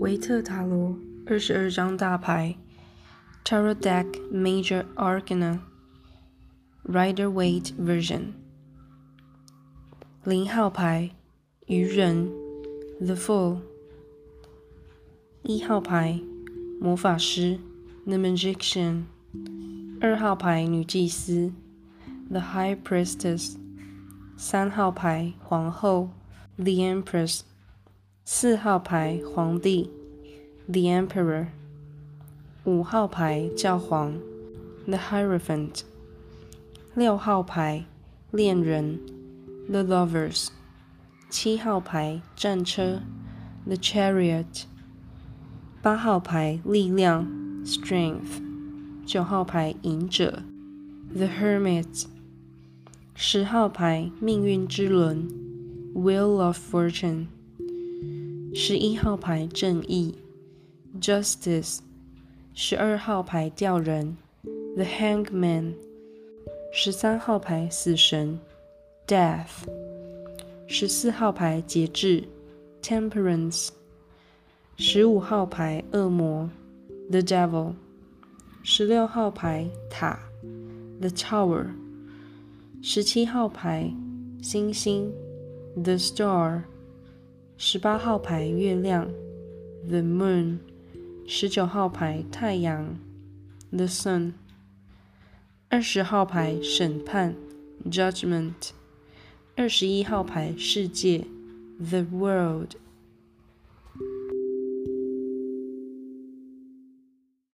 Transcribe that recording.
维特塔罗二十二张大牌，Tarot Deck Major Arcana Rider Waite Version。零号牌，愚人，The Fool。一号牌，魔法师，The Magician。二号牌，女祭司，The High Priestess。三号牌，皇后，The Empress。四号牌，皇帝，The Emperor。五号牌，教皇，The Hierophant。六号牌，恋人，The Lovers。七号牌，战车，The Chariot。八号牌，力量，Strength。九号牌，隐者，The Hermit。十号牌，命运之轮，Wheel of Fortune。 十一号牌，正义，Justice。十二号牌，吊人，The Hangman；。十三号牌，死神，Death。十四号牌，节制，Temperance。十五号牌，恶魔，The Devil；十六号牌，塔，The Tower；十七号牌，星星，The Star；十八号牌，月亮，The Moon；十九号牌，太阳，The Sun；二十号牌，审判，Judgment；二十一号牌，世界，The World。